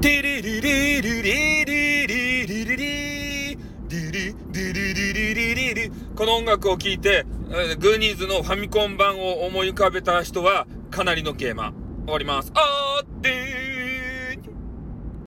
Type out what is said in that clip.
テレリリリリリリリリリリリリリリリリリこの音楽を聴いて、グーニーズのファミコン版を思い浮かべた人はかなりのゲーマー。終わります。あーって